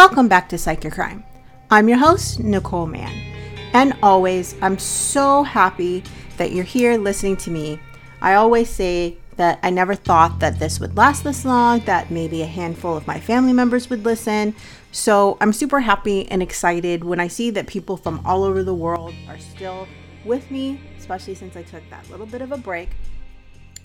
Welcome back to Psych Your Crime. I'm your host, Nicole Mann. And always, I'm so happy that you're here listening to me. I always say that I never thought that this would last this long, that maybe a handful of my family members would listen. So I'm super happy and excited when I see that people from all over the world are still with me, especially since I took that little bit of a break.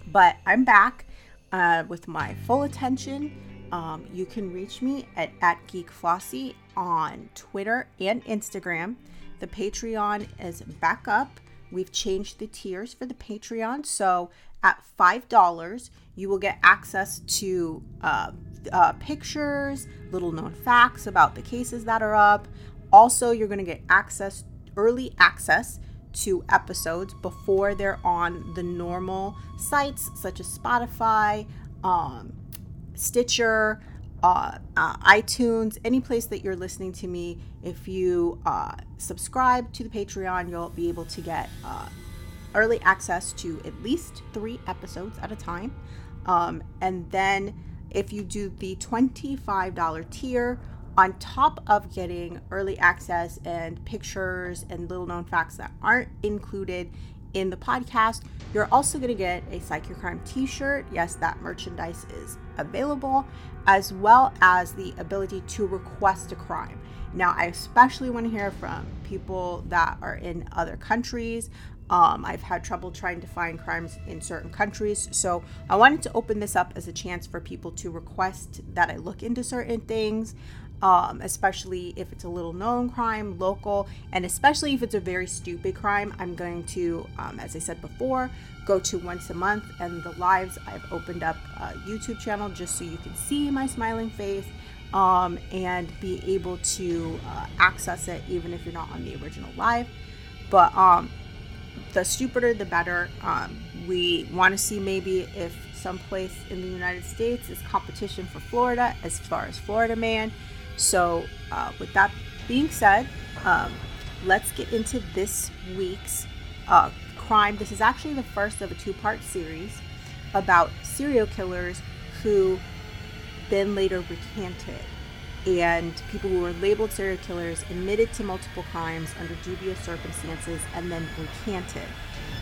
But I'm back uh, with my full attention. Um, you can reach me at, at GeekFlossy on Twitter and Instagram. The Patreon is back up. We've changed the tiers for the Patreon. So at $5, you will get access to uh, uh, pictures, little known facts about the cases that are up. Also, you're going to get access, early access to episodes before they're on the normal sites such as Spotify, um, Stitcher, uh, uh, iTunes, any place that you're listening to me. If you uh, subscribe to the Patreon, you'll be able to get uh, early access to at least three episodes at a time. Um, and then if you do the $25 tier, on top of getting early access and pictures and little known facts that aren't included in the podcast, you're also going to get a Psych Your Crime t shirt. Yes, that merchandise is available, as well as the ability to request a crime. Now, I especially want to hear from people that are in other countries. Um, I've had trouble trying to find crimes in certain countries. So I wanted to open this up as a chance for people to request that I look into certain things, um, especially if it's a little known crime, local, and especially if it's a very stupid crime. I'm going to, um, as I said before, go to once a month and the lives. I've opened up a YouTube channel just so you can see my smiling face. Um, and be able to uh, access it even if you're not on the original live. But um, the stupider the better. Um, we want to see maybe if someplace in the United States is competition for Florida as far as Florida man. So, uh, with that being said, um, let's get into this week's uh, crime. This is actually the first of a two part series about serial killers who then later recanted and people who were labeled serial killers admitted to multiple crimes under dubious circumstances and then recanted.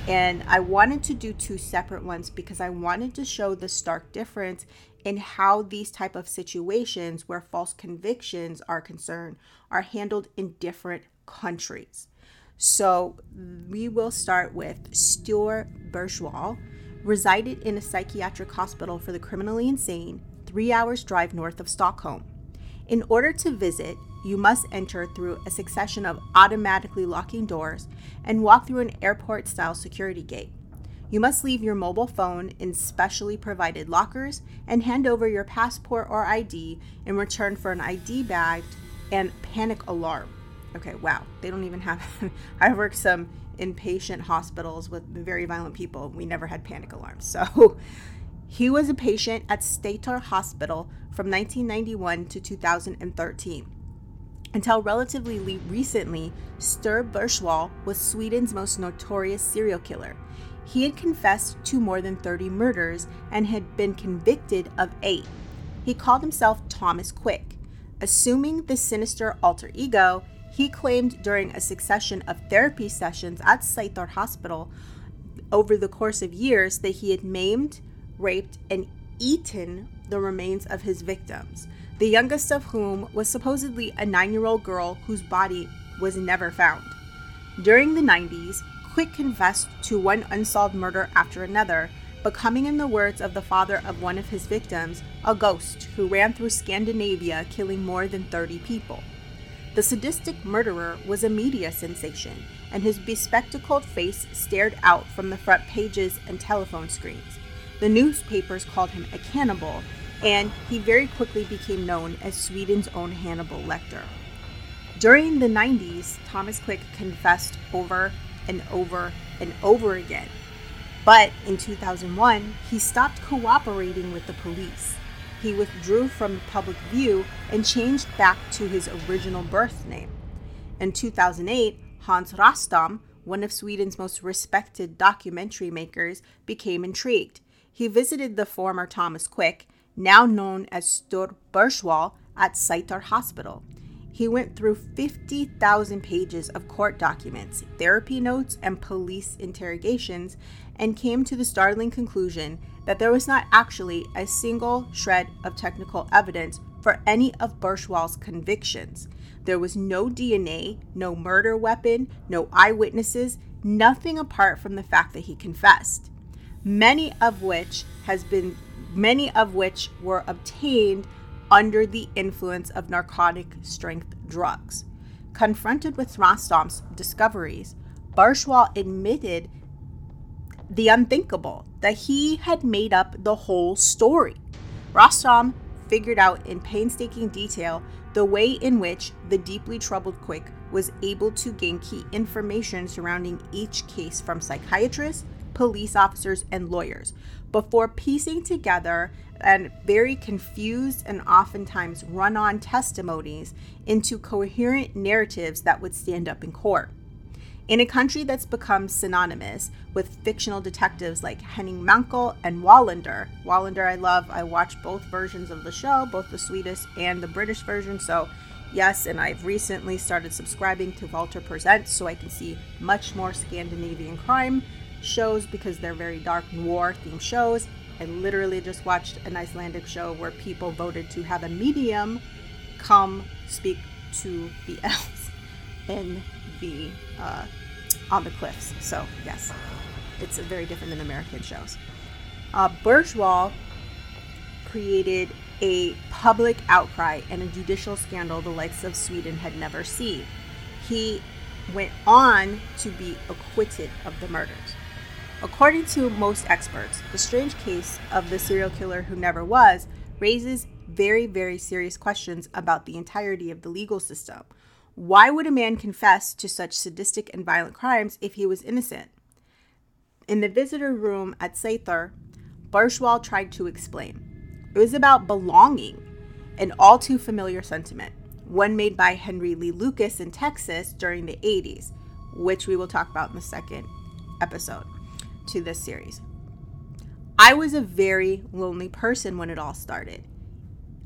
And I wanted to do two separate ones because I wanted to show the stark difference in how these type of situations where false convictions are concerned are handled in different countries. So we will start with Sture Bergwall, resided in a psychiatric hospital for the criminally insane, three hours drive north of Stockholm. In order to visit, you must enter through a succession of automatically locking doors and walk through an airport style security gate. You must leave your mobile phone in specially provided lockers and hand over your passport or ID in return for an ID badge and panic alarm. Okay, wow. They don't even have. I worked some inpatient hospitals with very violent people. We never had panic alarms. So he was a patient at Säter Hospital from 1991 to 2013. Until relatively recently, Sture Bergwall was Sweden's most notorious serial killer. He had confessed to more than 30 murders and had been convicted of eight. He called himself Thomas Quick. Assuming the sinister alter ego, he claimed during a succession of therapy sessions at Säter Hospital over the course of years that he had maimed, raped, and eaten the remains of his victims, the youngest of whom was supposedly a nine year old girl whose body was never found. During the 90s, Quick confessed to one unsolved murder after another, becoming, in the words of the father of one of his victims, a ghost who ran through Scandinavia killing more than 30 people. The sadistic murderer was a media sensation, and his bespectacled face stared out from the front pages and telephone screens. The newspapers called him a cannibal, and he very quickly became known as Sweden's own Hannibal Lecter. During the 90s, Thomas Quick confessed over and over and over again. But in 2001, he stopped cooperating with the police. He withdrew from public view and changed back to his original birth name. In 2008, Hans Råstam, one of Sweden's most respected documentary makers, became intrigued he visited the former Thomas Quick, now known as Sture Bergwall, at Säter Hospital. He went through 50,000 pages of court documents, therapy notes, and police interrogations and came to the startling conclusion that there was not actually a single shred of technical evidence for any of Bergwall's convictions. There was no DNA, no murder weapon, no eyewitnesses, nothing apart from the fact that he confessed. Many of which has been many of which were obtained under the influence of narcotic strength drugs. Confronted with Råstam's discoveries, Bergwall admitted the unthinkable that he had made up the whole story. Råstam figured out in painstaking detail the way in which the deeply troubled Quick was able to gain key information surrounding each case from psychiatrists, police officers, and lawyers before piecing together and very confused and oftentimes run on testimonies into coherent narratives that would stand up in court. In a country that's become synonymous with fictional detectives like Henning Mankell and Wallander, Wallander I love, I watch both versions of the show, both the Swedish and the British version, so yes, and I've recently started subscribing to Walter Presents so I can see much more Scandinavian crime shows because they're very dark noir themed shows. I literally just watched an Icelandic show where people voted to have a medium come speak to the elves in the uh, on the cliffs. So yes, it's very different than American shows. Uh, Bergwall created a public outcry and a judicial scandal the likes of Sweden had never seen. He went on to be acquitted of the murders. According to most experts, the strange case of the serial killer who never was raises very, very serious questions about the entirety of the legal system. Why would a man confess to such sadistic and violent crimes if he was innocent? In the visitor room at Säter, Bergwall tried to explain. It was about belonging, an all too familiar sentiment, one made by Henry Lee Lucas in Texas during the 80s, which we will talk about in the second episode to this series. I was a very lonely person when it all started.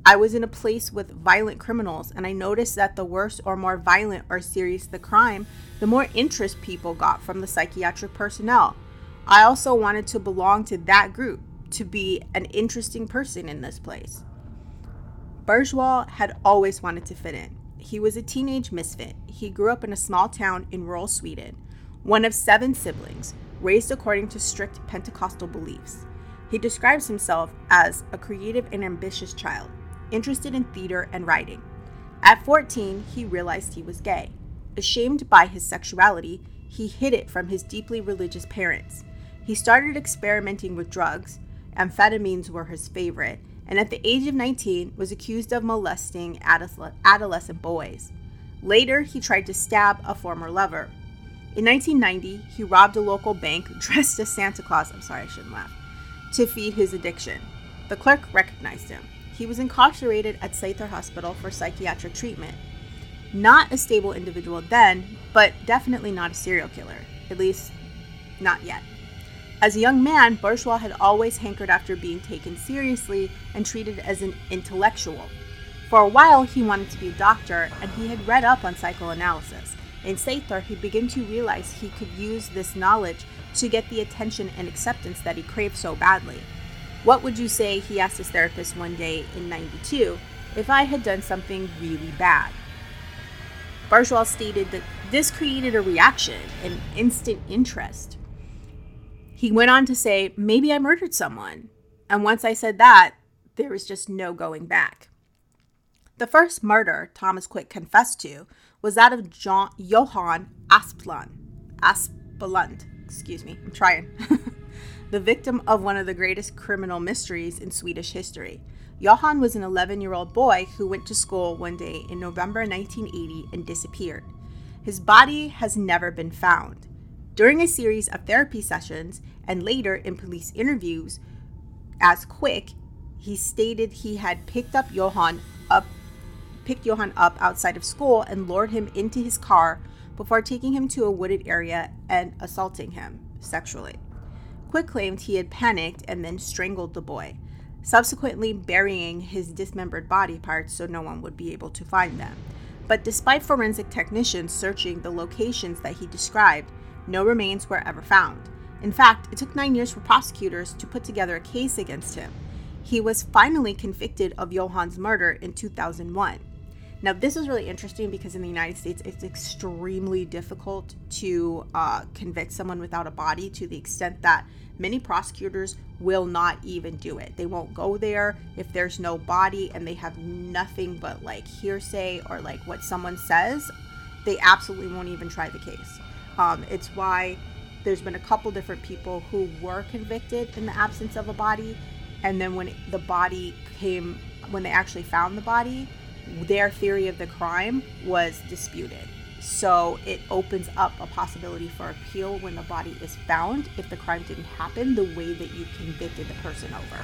I was in a place with violent criminals, and I noticed that the worse or more violent or serious the crime, the more interest people got from the psychiatric personnel. I also wanted to belong to that group, to be an interesting person in this place. Bergwall had always wanted to fit in. He was a teenage misfit. He grew up in a small town in rural Sweden, one of seven siblings, raised according to strict Pentecostal beliefs. He describes himself as a creative and ambitious child, interested in theater and writing. At 14, he realized he was gay. Ashamed by his sexuality, he hid it from his deeply religious parents. He started experimenting with drugs, amphetamines were his favorite, and at the age of 19 was accused of molesting adolescent boys. Later, he tried to stab a former lover. In 1990, he robbed a local bank dressed as Santa Claus. I'm sorry, I shouldn't laugh. To feed his addiction. The clerk recognized him. He was incarcerated at Säter Hospital for psychiatric treatment. Not a stable individual then, but definitely not a serial killer. At least, not yet. As a young man, Bergwall had always hankered after being taken seriously and treated as an intellectual. For a while, he wanted to be a doctor, and he had read up on psychoanalysis. In Säter, he began to realize he could use this knowledge to get the attention and acceptance that he craved so badly. What would you say, he asked his therapist one day in 92, if I had done something really bad? Bergwall stated that this created a reaction, an instant interest. He went on to say, maybe I murdered someone. And once I said that, there was just no going back. The first murder Thomas Quick confessed to was that of John, Johan. Asplund, excuse me, I'm trying. the victim of one of the greatest criminal mysteries in Swedish history. Johan was an 11 year old boy who went to school one day in November 1980 and disappeared. His body has never been found. During a series of therapy sessions and later in police interviews, as Quick, he stated he had picked up Johan up picked Johan up outside of school and lured him into his car before taking him to a wooded area and assaulting him sexually. Quick claimed he had panicked and then strangled the boy. subsequently burying his dismembered body parts so no one would be able to find them. But despite forensic technicians searching the locations that he described, no remains were ever found. In fact, it took nine years for prosecutors to put together a case against him. He was finally convicted of Johan's murder in 2001. Now, this is really interesting because in the United States, it's extremely difficult to uh, convict someone without a body to the extent that many prosecutors will not even do it. They won't go there if there's no body and they have nothing but like hearsay or like what someone says. They absolutely won't even try the case. Um, it's why there's been a couple different people who were convicted in the absence of a body. And then when the body came, when they actually found the body, their theory of the crime was disputed. So it opens up a possibility for appeal when the body is found if the crime didn't happen the way that you convicted the person over.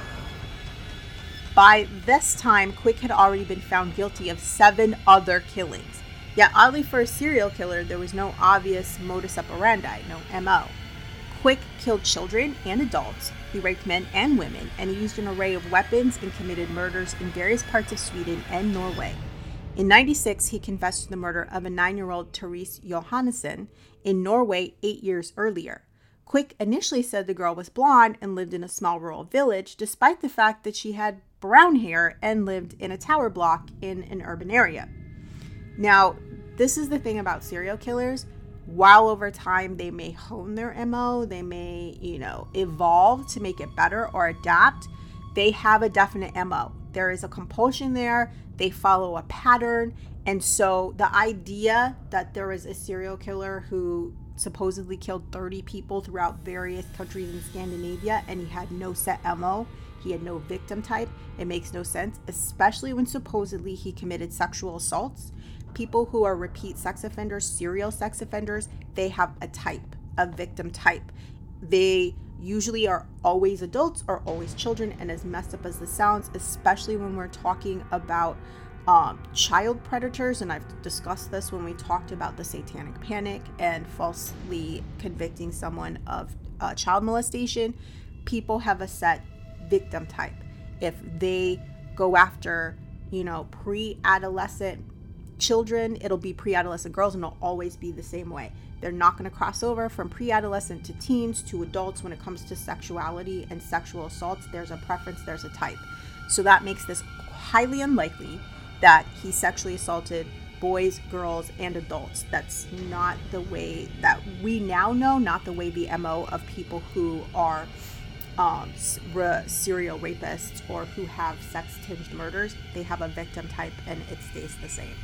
By this time, Quick had already been found guilty of seven other killings. Yet, oddly for a serial killer, there was no obvious modus operandi, no MO. Quick killed children and adults, he raped men and women, and he used an array of weapons and committed murders in various parts of Sweden and Norway. In 96, he confessed to the murder of a nine year old Therese Johannesson in Norway eight years earlier. Quick initially said the girl was blonde and lived in a small rural village, despite the fact that she had brown hair and lived in a tower block in an urban area. Now, this is the thing about serial killers. While over time they may hone their MO, they may, you know, evolve to make it better or adapt, they have a definite MO. There is a compulsion there, they follow a pattern. And so the idea that there is a serial killer who supposedly killed 30 people throughout various countries in Scandinavia and he had no set MO, he had no victim type, it makes no sense, especially when supposedly he committed sexual assaults people who are repeat sex offenders, serial sex offenders, they have a type, a victim type. They usually are always adults or always children. And as messed up as this sounds, especially when we're talking about um, child predators, and I've discussed this when we talked about the satanic panic and falsely convicting someone of uh, child molestation, people have a set victim type. If they go after, you know, pre adolescent children, it'll be pre adolescent girls, and it'll always be the same way. They're not going to cross over from pre adolescent to teens to adults when it comes to sexuality and sexual assaults. There's a preference, there's a type. So that makes this highly unlikely that he sexually assaulted boys, girls, and adults. That's not the way that we now know, not the way the MO of people who are um, serial rapists or who have sex tinged murders. They have a victim type and it stays the same.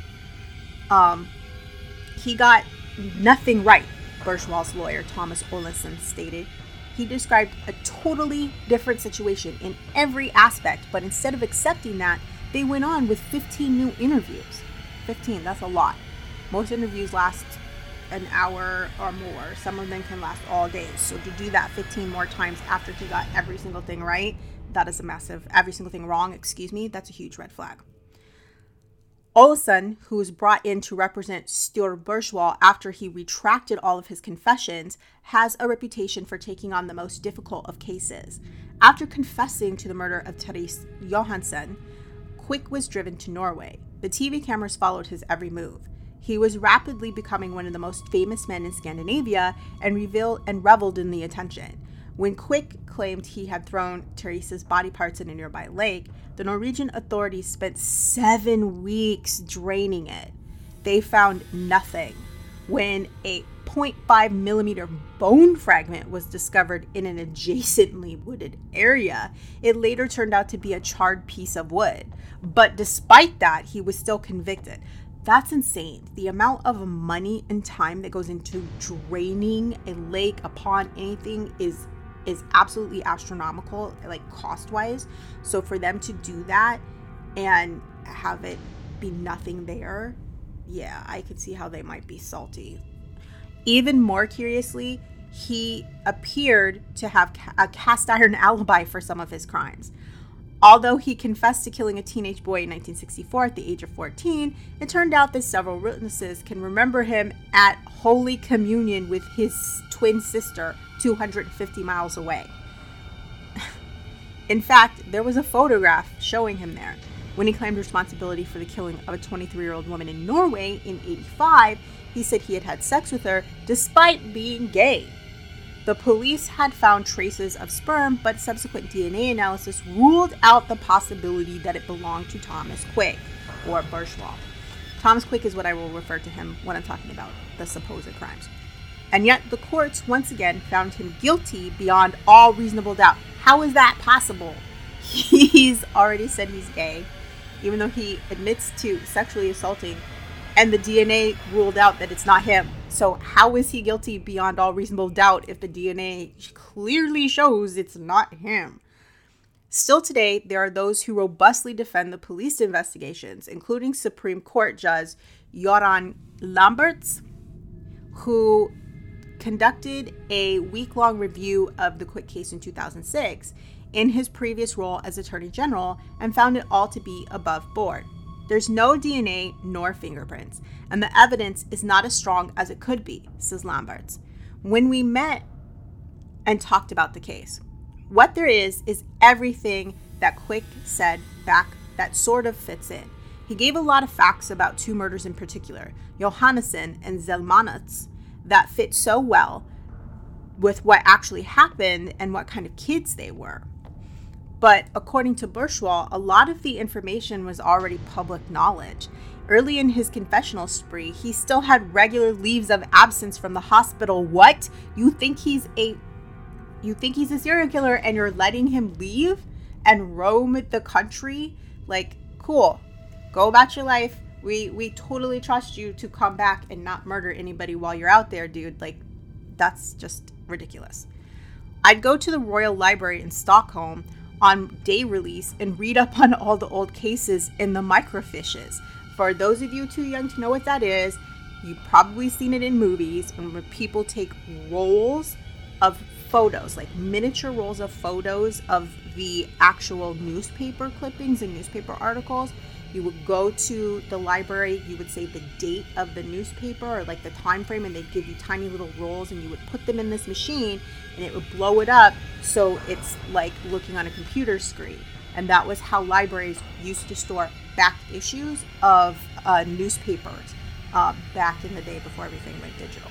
Um, he got nothing right, Bergwall's lawyer, Thomas Olsson, stated. He described a totally different situation in every aspect, but instead of accepting that, they went on with 15 new interviews. 15, that's a lot. Most interviews last an hour or more. Some of them can last all day. So to do that 15 more times after he got every single thing right, that is a massive, every single thing wrong, excuse me, that's a huge red flag. Olsson, who was brought in to represent Sture Bergwall after he retracted all of his confessions, has a reputation for taking on the most difficult of cases. After confessing to the murder of Therese Johansson, Quick was driven to Norway. The TV cameras followed his every move. He was rapidly becoming one of the most famous men in Scandinavia and revealed and reveled in the attention. When Quick claimed he had thrown Therese's body parts in a nearby lake, the Norwegian authorities spent seven weeks draining it. They found nothing. When a 0.5 millimeter bone fragment was discovered in an adjacently wooded area, it later turned out to be a charred piece of wood. But despite that, he was still convicted. That's insane. The amount of money and time that goes into draining a lake, a pond, anything is is absolutely astronomical, like cost wise. So for them to do that and have it be nothing there, yeah, I could see how they might be salty. Even more curiously, he appeared to have a cast iron alibi for some of his crimes. Although he confessed to killing a teenage boy in 1964 at the age of 14, it turned out that several witnesses can remember him at Holy Communion with his twin sister 250 miles away. In fact, there was a photograph showing him there. When he claimed responsibility for the killing of a 23 year old woman in Norway in 85, he said he had had sex with her despite being gay. The police had found traces of sperm, but subsequent DNA analysis ruled out the possibility that it belonged to Thomas Quick or Bergwall. Thomas Quick is what I will refer to him when I'm talking about the supposed crimes. And yet the courts once again found him guilty beyond all reasonable doubt. How is that possible? He's already said he's gay, even though he admits to sexually assaulting, and the DNA ruled out that it's not him. So, how is he guilty beyond all reasonable doubt if the DNA clearly shows it's not him? Still today, there are those who robustly defend the police investigations, including Supreme Court Judge Göran Lamberts, who conducted a week long review of the Quick case in 2006 in his previous role as Attorney General and found it all to be above board. There's no DNA nor fingerprints, and the evidence is not as strong as it could be, says Lamberts. When we met and talked about the case, what there is is everything that Quick said back that sort of fits in. He gave a lot of facts about two murders in particular, Johannesson and Zelmanovits, that fit so well with what actually happened and what kind of kids they were. But according to Bergwall, a lot of the information was already public knowledge. Early in his confessional spree, he still had regular leaves of absence from the hospital. What? You think he's a you think he's a serial killer and you're letting him leave and roam the country like cool go about your life we we totally trust you to come back and not murder anybody while you're out there dude like that's just ridiculous i'd go to the royal library in stockholm on day release and read up on all the old cases in the microfiches for those of you too young to know what that is you've probably seen it in movies when people take rolls of photos, like miniature rolls of photos of the actual newspaper clippings and newspaper articles. You would go to the library, you would say the date of the newspaper or like the time frame, and they'd give you tiny little rolls, and you would put them in this machine, and it would blow it up so it's like looking on a computer screen. And that was how libraries used to store back issues of uh, newspapers uh, back in the day before everything went digital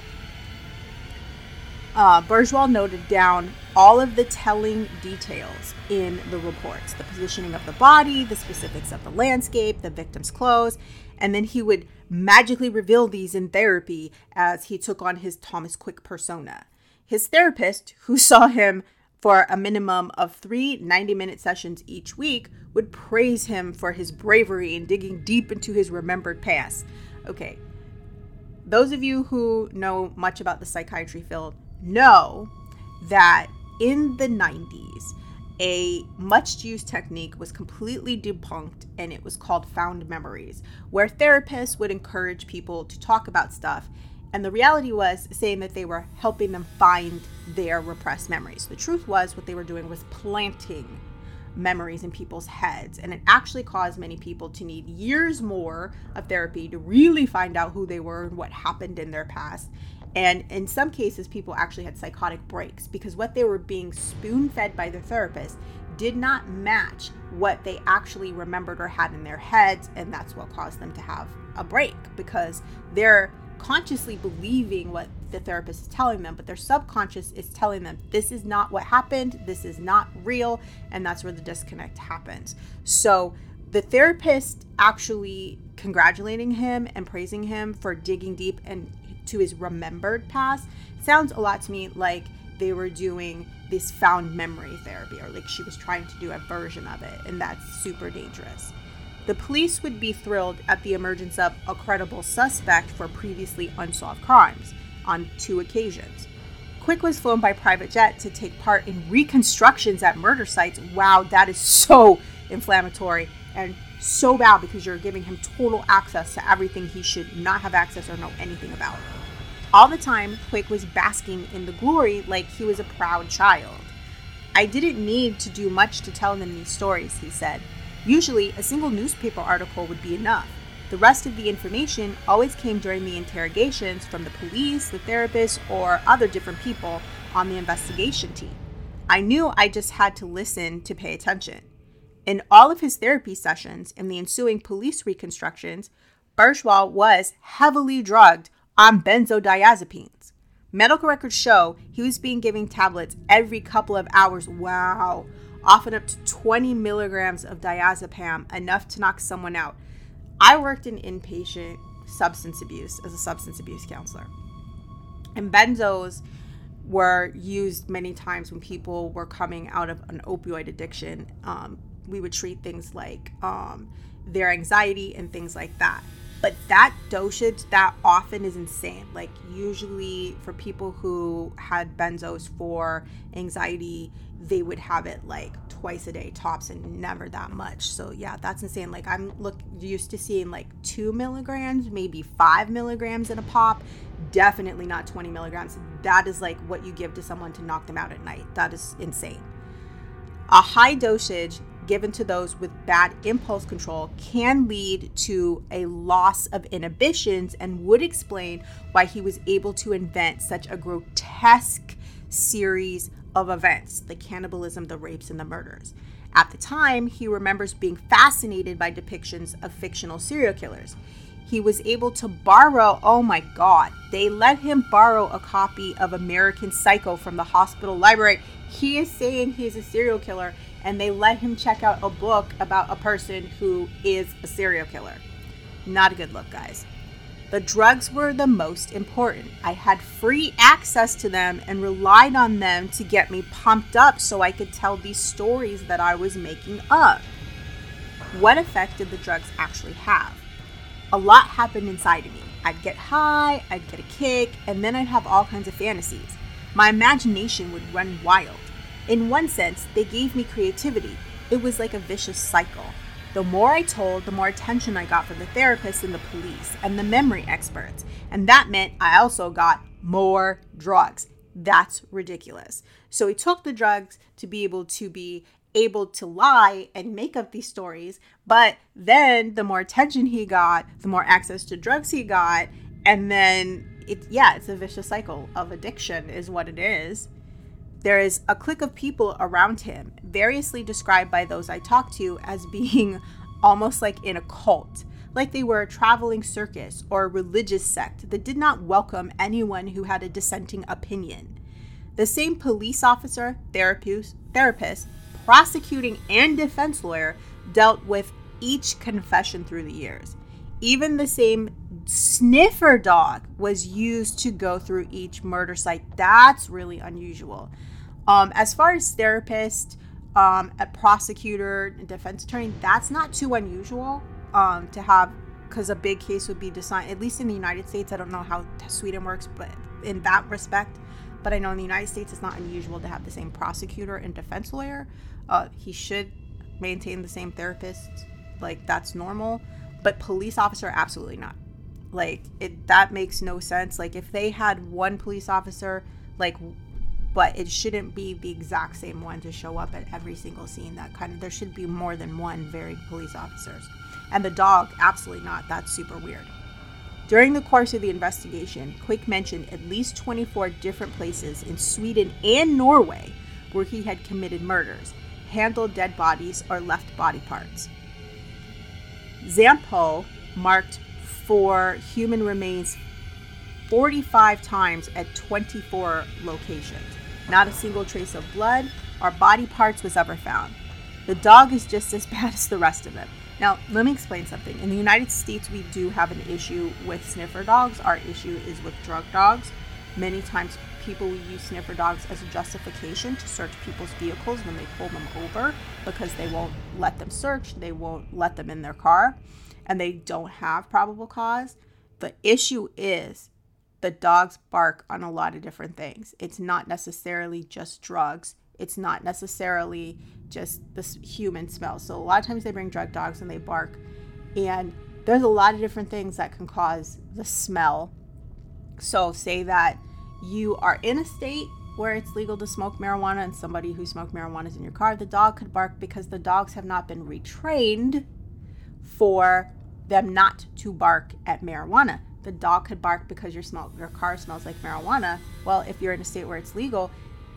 uh, Bergwall noted down all of the telling details in the reports the positioning of the body, the specifics of the landscape, the victim's clothes, and then he would magically reveal these in therapy as he took on his Thomas Quick persona. His therapist, who saw him for a minimum of three 90 minute sessions each week, would praise him for his bravery in digging deep into his remembered past. Okay, those of you who know much about the psychiatry field know that in the 90s, a much used technique was completely debunked and it was called found memories, where therapists would encourage people to talk about stuff. And the reality was saying that they were helping them find their repressed memories. The truth was, what they were doing was planting memories in people's heads. And it actually caused many people to need years more of therapy to really find out who they were and what happened in their past. And in some cases, people actually had psychotic breaks because what they were being spoon fed by their therapist did not match what they actually remembered or had in their heads. And that's what caused them to have a break because they're consciously believing what the therapist is telling them, but their subconscious is telling them this is not what happened, this is not real, and that's where the disconnect happens. So the therapist actually congratulating him and praising him for digging deep and to his remembered past sounds a lot to me like they were doing this found memory therapy or like she was trying to do a version of it and that's super dangerous. The police would be thrilled at the emergence of a credible suspect for previously unsolved crimes on two occasions. Quick was flown by private jet to take part in reconstructions at murder sites. Wow that is so inflammatory and so bad because you're giving him total access to everything he should not have access or know anything about all the time, Quick was basking in the glory like he was a proud child. I didn't need to do much to tell them these stories, he said. Usually, a single newspaper article would be enough. The rest of the information always came during the interrogations from the police, the therapist, or other different people on the investigation team. I knew I just had to listen to pay attention. In all of his therapy sessions and the ensuing police reconstructions, Bergwall was heavily drugged on benzodiazepines. Medical records show he was being given tablets every couple of hours. Wow. Often up to 20 milligrams of diazepam, enough to knock someone out. I worked in inpatient substance abuse as a substance abuse counselor. And benzos were used many times when people were coming out of an opioid addiction. Um, we would treat things like um, their anxiety and things like that. But that dosage that often is insane. Like, usually for people who had benzos for anxiety, they would have it like twice a day tops and never that much. So, yeah, that's insane. Like, I'm look used to seeing like two milligrams, maybe five milligrams in a pop. Definitely not 20 milligrams. That is like what you give to someone to knock them out at night. That is insane. A high dosage given to those with bad impulse control can lead to a loss of inhibitions and would explain why he was able to invent such a grotesque series of events the cannibalism, the rapes, and the murders. At the time, he remembers being fascinated by depictions of fictional serial killers. He was able to borrow, oh my God, they let him borrow a copy of American Psycho from the hospital library. He is saying he's a serial killer and they let him check out a book about a person who is a serial killer. Not a good look, guys. The drugs were the most important. I had free access to them and relied on them to get me pumped up so I could tell these stories that I was making up. What effect did the drugs actually have? A lot happened inside of me. I'd get high, I'd get a kick, and then I'd have all kinds of fantasies. My imagination would run wild. In one sense, they gave me creativity. It was like a vicious cycle. The more I told, the more attention I got from the therapists and the police and the memory experts. And that meant I also got more drugs. That's ridiculous. So he took the drugs to be able to be able to lie and make up these stories. But then the more attention he got, the more access to drugs he got. And then it, yeah, it's a vicious cycle of addiction, is what it is. There is a clique of people around him, variously described by those I talked to as being almost like in a cult, like they were a traveling circus or a religious sect that did not welcome anyone who had a dissenting opinion. The same police officer, therapist, therapist, prosecuting, and defense lawyer dealt with each confession through the years. Even the same sniffer dog was used to go through each murder site. That's really unusual. Um, as far as therapist, um, a prosecutor, a defense attorney, that's not too unusual um, to have because a big case would be designed, at least in the United States. I don't know how Sweden works, but in that respect, but I know in the United States it's not unusual to have the same prosecutor and defense lawyer. Uh, he should maintain the same therapist, like that's normal. But police officer, absolutely not. Like it, that makes no sense. Like if they had one police officer, like but it shouldn't be the exact same one to show up at every single scene. That kind of there should be more than one varied police officers. And the dog, absolutely not. That's super weird. During the course of the investigation, Quick mentioned at least 24 different places in Sweden and Norway where he had committed murders, handled dead bodies, or left body parts. Zampo marked for human remains 45 times at 24 locations. Not a single trace of blood or body parts was ever found. The dog is just as bad as the rest of them. Now, let me explain something. In the United States, we do have an issue with sniffer dogs. Our issue is with drug dogs. Many times, people will use sniffer dogs as a justification to search people's vehicles when they pull them over because they won't let them search, they won't let them in their car, and they don't have probable cause. The issue is the dogs bark on a lot of different things. It's not necessarily just drugs. It's not necessarily just the human smell. So a lot of times they bring drug dogs and they bark. And there's a lot of different things that can cause the smell. So say that you are in a state where it's legal to smoke marijuana and somebody who smoked marijuana is in your car, the dog could bark because the dogs have not been retrained for them not to bark at marijuana the dog could bark because your smell your car smells like marijuana. Well, if you're in a state where it's legal,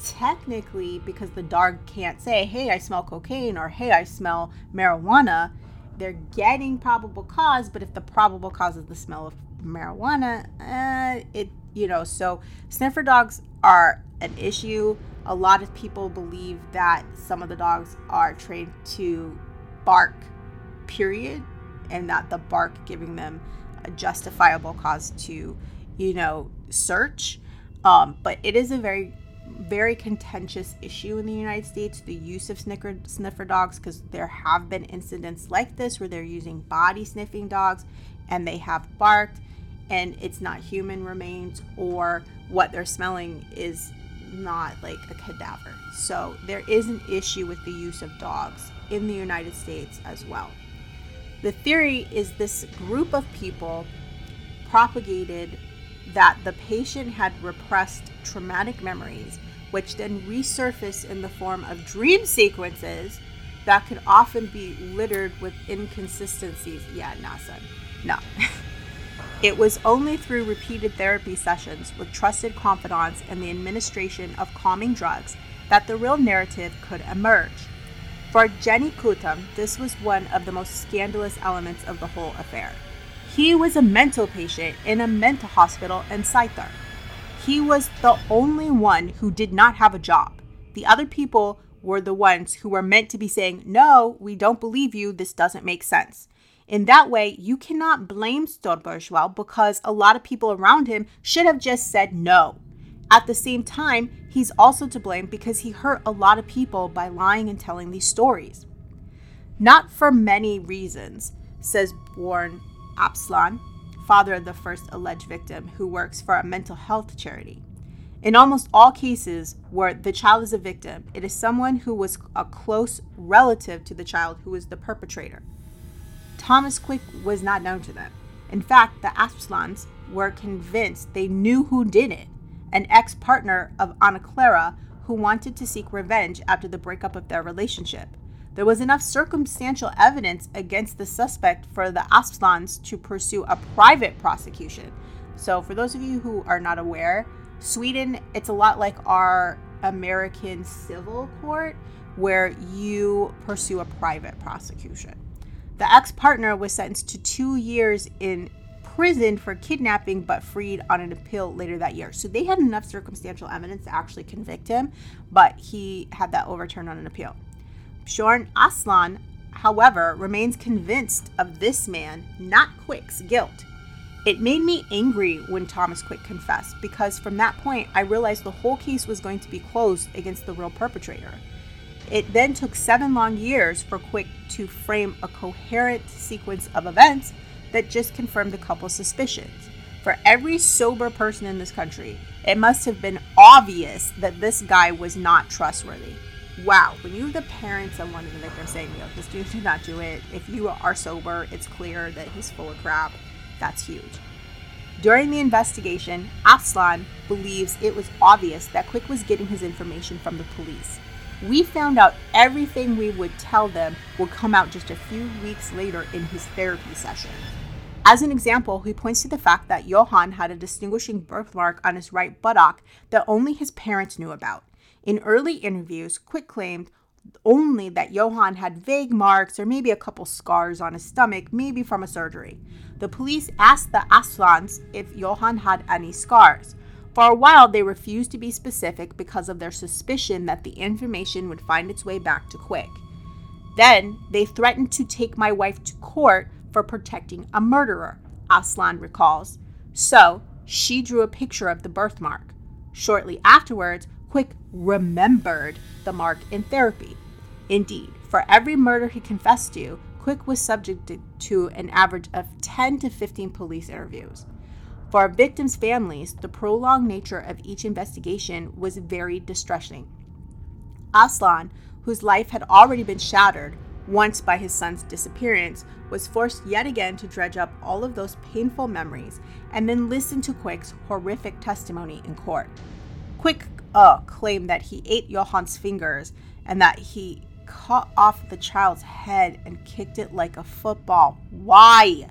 technically, because the dog can't say, hey, I smell cocaine or hey, I smell marijuana, they're getting probable cause. But if the probable cause is the smell of marijuana, uh, it, you know, so sniffer dogs are an issue. A lot of people believe that some of the dogs are trained to bark, period, and that the bark giving them a justifiable cause to, you know, search. Um, but it is a very very contentious issue in the United States the use of sniffer, sniffer dogs because there have been incidents like this where they're using body sniffing dogs and they have barked and it's not human remains or what they're smelling is not like a cadaver. So there is an issue with the use of dogs in the United States as well. The theory is this group of people propagated that the patient had repressed traumatic memories, which then resurface in the form of dream sequences that could often be littered with inconsistencies. Yeah, nah. No. it was only through repeated therapy sessions with trusted confidants and the administration of calming drugs that the real narrative could emerge. For Jenny Küttim, this was one of the most scandalous elements of the whole affair. He was a mental patient in a mental hospital in Säter. He was the only one who did not have a job. The other people were the ones who were meant to be saying, No, we don't believe you. This doesn't make sense. In that way, you cannot blame Sture Bergwall because a lot of people around him should have just said no. At the same time, he's also to blame because he hurt a lot of people by lying and telling these stories. Not for many reasons, says Bjorn Asplund, father of the first alleged victim, who works for a mental health charity. In almost all cases where the child is a victim, it is someone who was a close relative to the child who is the perpetrator. Thomas Quick was not known to them. In fact, the Asplunds were convinced they knew who did it an ex partner of Anna Clara who wanted to seek revenge after the breakup of their relationship. There was enough circumstantial evidence against the suspect for the Asplunds to pursue a private prosecution. So, for those of you who are not aware, Sweden, it's a lot like our American civil court where you pursue a private prosecution. The ex partner was sentenced to two years in prison for kidnapping but freed on an appeal later that year. So they had enough circumstantial evidence to actually convict him, but he had that overturned on an appeal. Bjorn Asplund, however, remains convinced of this man, not Quick's, guilt. It made me angry when Thomas Quick confessed because from that point I realized the whole case was going to be closed against the real perpetrator. It then took seven long years for Quick to frame a coherent sequence of events that just confirmed the couple's suspicions. For every sober person in this country, it must have been obvious that this guy was not trustworthy wow, when you have the parents of one of the victims saying, yo, this dude did not do it, if you are sober, it's clear that he's full of crap, that's huge. During the investigation, Asplund believes it was obvious that Quick was getting his information from the police. We found out everything we would tell them would come out just a few weeks later in his therapy session. As an example, he points to the fact that Johan had a distinguishing birthmark on his right buttock that only his parents knew about. In early interviews, Quick claimed only that Johan had vague marks or maybe a couple scars on his stomach, maybe from a surgery. The police asked the Asplunds if Johan had any scars. For a while, they refused to be specific because of their suspicion that the information would find its way back to Quick. Then, they threatened to take my wife to court for protecting a murderer, Asplund recalls. So, she drew a picture of the birthmark. Shortly afterwards, Quick remembered the mark in therapy. Indeed, for every murder he confessed to, Quick was subjected to an average of 10 to 15 police interviews. For our victims' families, the prolonged nature of each investigation was very distressing. Asplund, whose life had already been shattered once by his son's disappearance, was forced yet again to dredge up all of those painful memories and then listen to Quick's horrific testimony in court. Quick uh, claimed that he ate Johan's fingers and that he cut off the child's head and kicked it like a football. Why?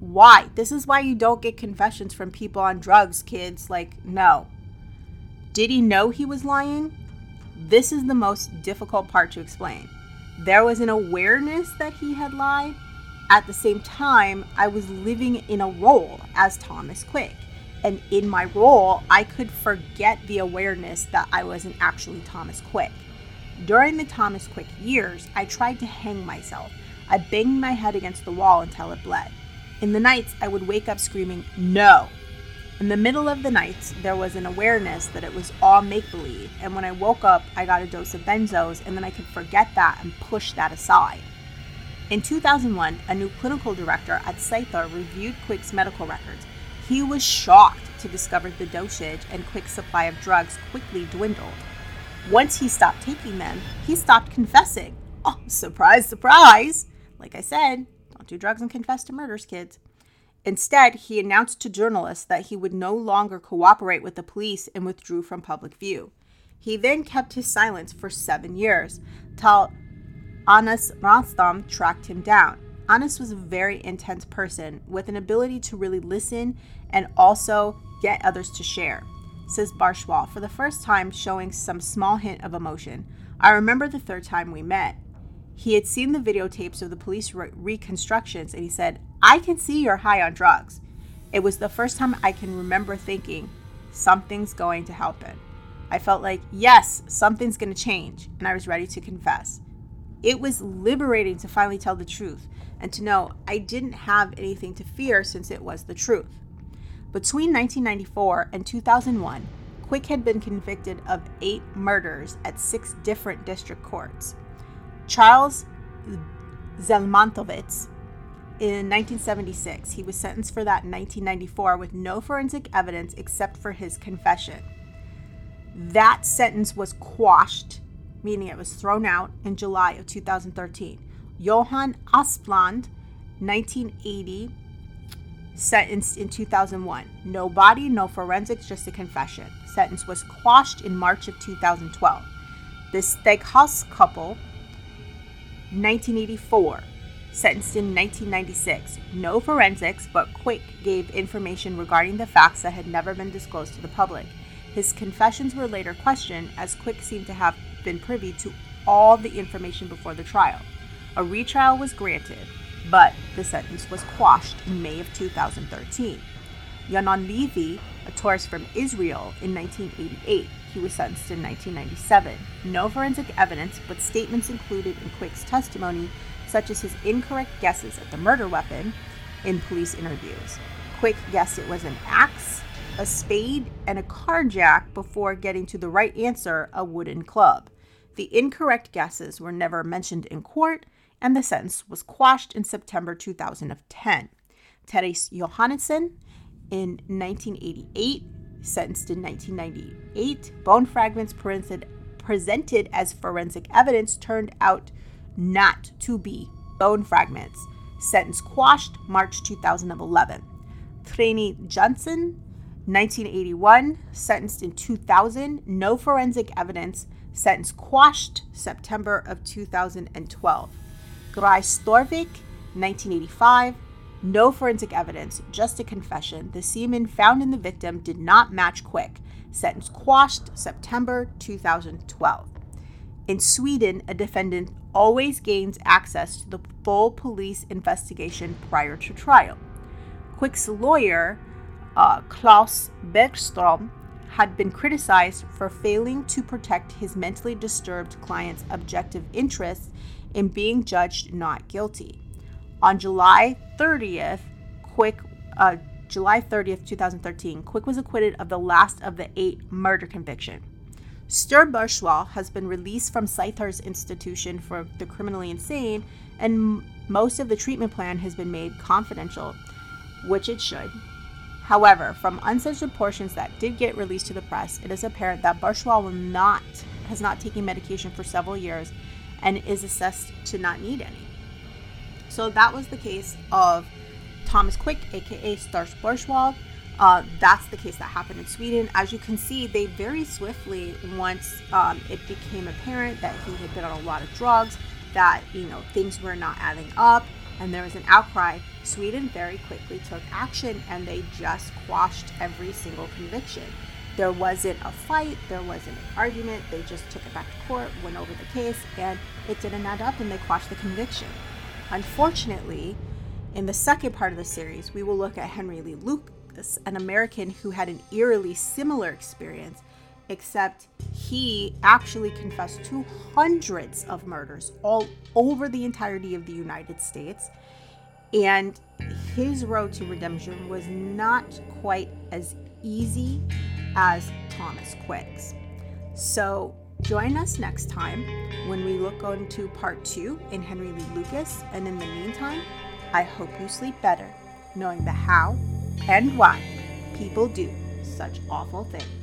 Why? This is why you don't get confessions from people on drugs, kids. Like, no. Did he know he was lying? This is the most difficult part to explain. There was an awareness that he had lied. At the same time, I was living in a role as Thomas Quick. And in my role, I could forget the awareness that I wasn't actually Thomas Quick. During the Thomas Quick years, I tried to hang myself. I banged my head against the wall until it bled. In the nights, I would wake up screaming, No! In the middle of the nights, there was an awareness that it was all make believe, and when I woke up, I got a dose of benzos, and then I could forget that and push that aside. In 2001, a new clinical director at Säter reviewed Quick's medical records. He was shocked to discover the dosage and Quick's supply of drugs quickly dwindled. Once he stopped taking them, he stopped confessing. Oh, surprise, surprise! Like I said, do drugs and confess to murders, kids. Instead, he announced to journalists that he would no longer cooperate with the police and withdrew from public view. He then kept his silence for seven years, till Hannes Råstam tracked him down. Hannes was a very intense person with an ability to really listen and also get others to share, says Bergwall, for the first time showing some small hint of emotion. I remember the third time we met. He had seen the videotapes of the police re- reconstructions and he said, I can see you're high on drugs. It was the first time I can remember thinking, something's going to happen. I felt like, yes, something's going to change, and I was ready to confess. It was liberating to finally tell the truth and to know I didn't have anything to fear since it was the truth. Between 1994 and 2001, Quick had been convicted of eight murders at six different district courts. Charles Zelmanovits in 1976. He was sentenced for that in 1994 with no forensic evidence except for his confession. That sentence was quashed, meaning it was thrown out in July of 2013. Johan Asplund, 1980, sentenced in 2001. No body, no forensics, just a confession. Sentence was quashed in March of 2012. The Stegehuis couple, 1984 sentenced in 1996. No forensics, but Quick gave information regarding the facts that had never been disclosed to the public. His confessions were later questioned, as Quick seemed to have been privy to all the information before the trial. A retrial was granted, but the sentence was quashed in May of 2013. Yenon Levi, a tourist from Israel, in 1988. He was sentenced in 1997. No forensic evidence, but statements included in Quick's testimony such as his incorrect guesses at the murder weapon in police interviews. Quick guessed it was an axe, a spade, and a car jack before getting to the right answer, a wooden club. The incorrect guesses were never mentioned in court, and the sentence was quashed in September 2010. Therese Johannesson in 1988, sentenced in 1998, bone fragments presented as forensic evidence turned out not to be bone fragments. Sentence quashed March 2011. Trine Jensen, 1981, sentenced in 2000, no forensic evidence, sentence quashed September of 2012. Gry Storvik, 1985, no forensic evidence, just a confession. The semen found in the victim did not match quick. Sentence quashed September 2012. In Sweden, a defendant always gains access to the full police investigation prior to trial. Quick's lawyer, uh, Klaus Borgström, had been criticized for failing to protect his mentally disturbed client's objective interests in being judged not guilty. On July 30th, Quick, uh, July 30th, 2013, Quick was acquitted of the last of the eight murder conviction. Sture Bergwall has been released from Säter's institution for the criminally insane, and m- most of the treatment plan has been made confidential, which it should. However, from uncensored portions that did get released to the press, it is apparent that Bergwall will not has not taken medication for several years and is assessed to not need any. So that was the case of Thomas Quick, aka Sture Bergwall. Uh, that's the case that happened in Sweden. As you can see, they very swiftly, once um, it became apparent that he had been on a lot of drugs, that you know things were not adding up, and there was an outcry. Sweden very quickly took action, and they just quashed every single conviction. There wasn't a fight, there wasn't an argument. They just took it back to court, went over the case, and it didn't add up and they quashed the conviction. Unfortunately, in the second part of the series, we will look at Henry Lee Lucas, an American who had an eerily similar experience, except he actually confessed to hundreds of murders all over the entirety of the United States. And his road to redemption was not quite as easy as Thomas Quick's. So join us next time when we look into part two in Henry Lee Lucas. And in the meantime, I hope you sleep better, knowing the how and why people do such awful things.